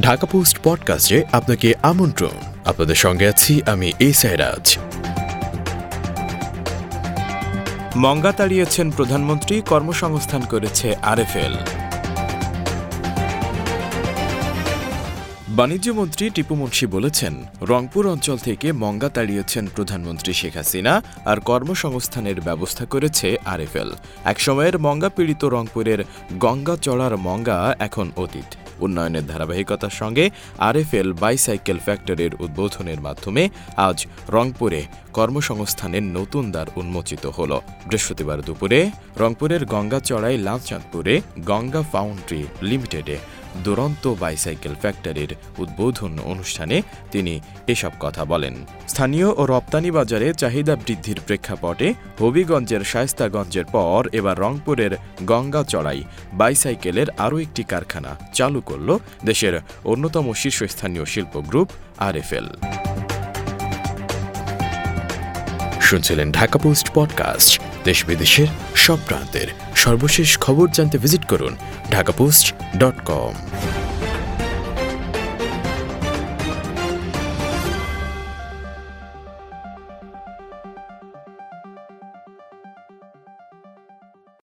Dhaka post পডকাস্টে আপনাকে আমন্ত্রণ। আপনাদের সঙ্গে আছি আমি এই সাইরাজ মঙ্গা তাড়িয়েছেন প্রধানমন্ত্রী, কর্মসংস্থান করেছে আরএফএল বাণিজ্যমন্ত্রী টিপু মুন্সি বলেছেন, রংপুর অঞ্চল থেকে মঙ্গা তাড়িয়েছেন প্রধানমন্ত্রী শেখ হাসিনা আর কর্মসংস্থানের ব্যবস্থা করেছে আরএফএল একসময়ের মঙ্গা পীড়িত রংপুরের গঙ্গা চড়ার মঙ্গা এখন অতীত। উন্নয়নের ধারাবাহিকতার সঙ্গে আরএফএল বাইসাইকেল ফ্যাক্টরির উদ্বোধনের মাধ্যমে আজ রংপুরে কর্মসংস্থানের নতুন দ্বার উন্মোচিত হল। বৃহস্পতিবার দুপুরে রংপুরের গঙ্গাচড়াই লালচাঁদপুরে গঙ্গা ফাউন্ড্রি লিমিটেডে দুরন্ত বাইসাইকেল ফ্যাক্টরির উদ্বোধন অনুষ্ঠানে তিনি এসব কথা বলেন। স্থানীয় ও রপ্তানি বাজারে চাহিদা বৃদ্ধির প্রেক্ষাপটে হবিগঞ্জের শায়স্তাগঞ্জের পর এবার রংপুরের গঙ্গা চড়াই বাইসাইকেলের আরও একটি কারখানা চালু করল দেশের অন্যতম শীর্ষস্থানীয় শিল্প গ্রুপ আরএফএল। শুনছিলেন ঢাকা পোস্ট পডকাস্ট। দেশ বিদেশের সব প্রান্তের সর্বশেষ খবর জানতে ভিজিট করুন ঢাকা পোস্ট ডট কম।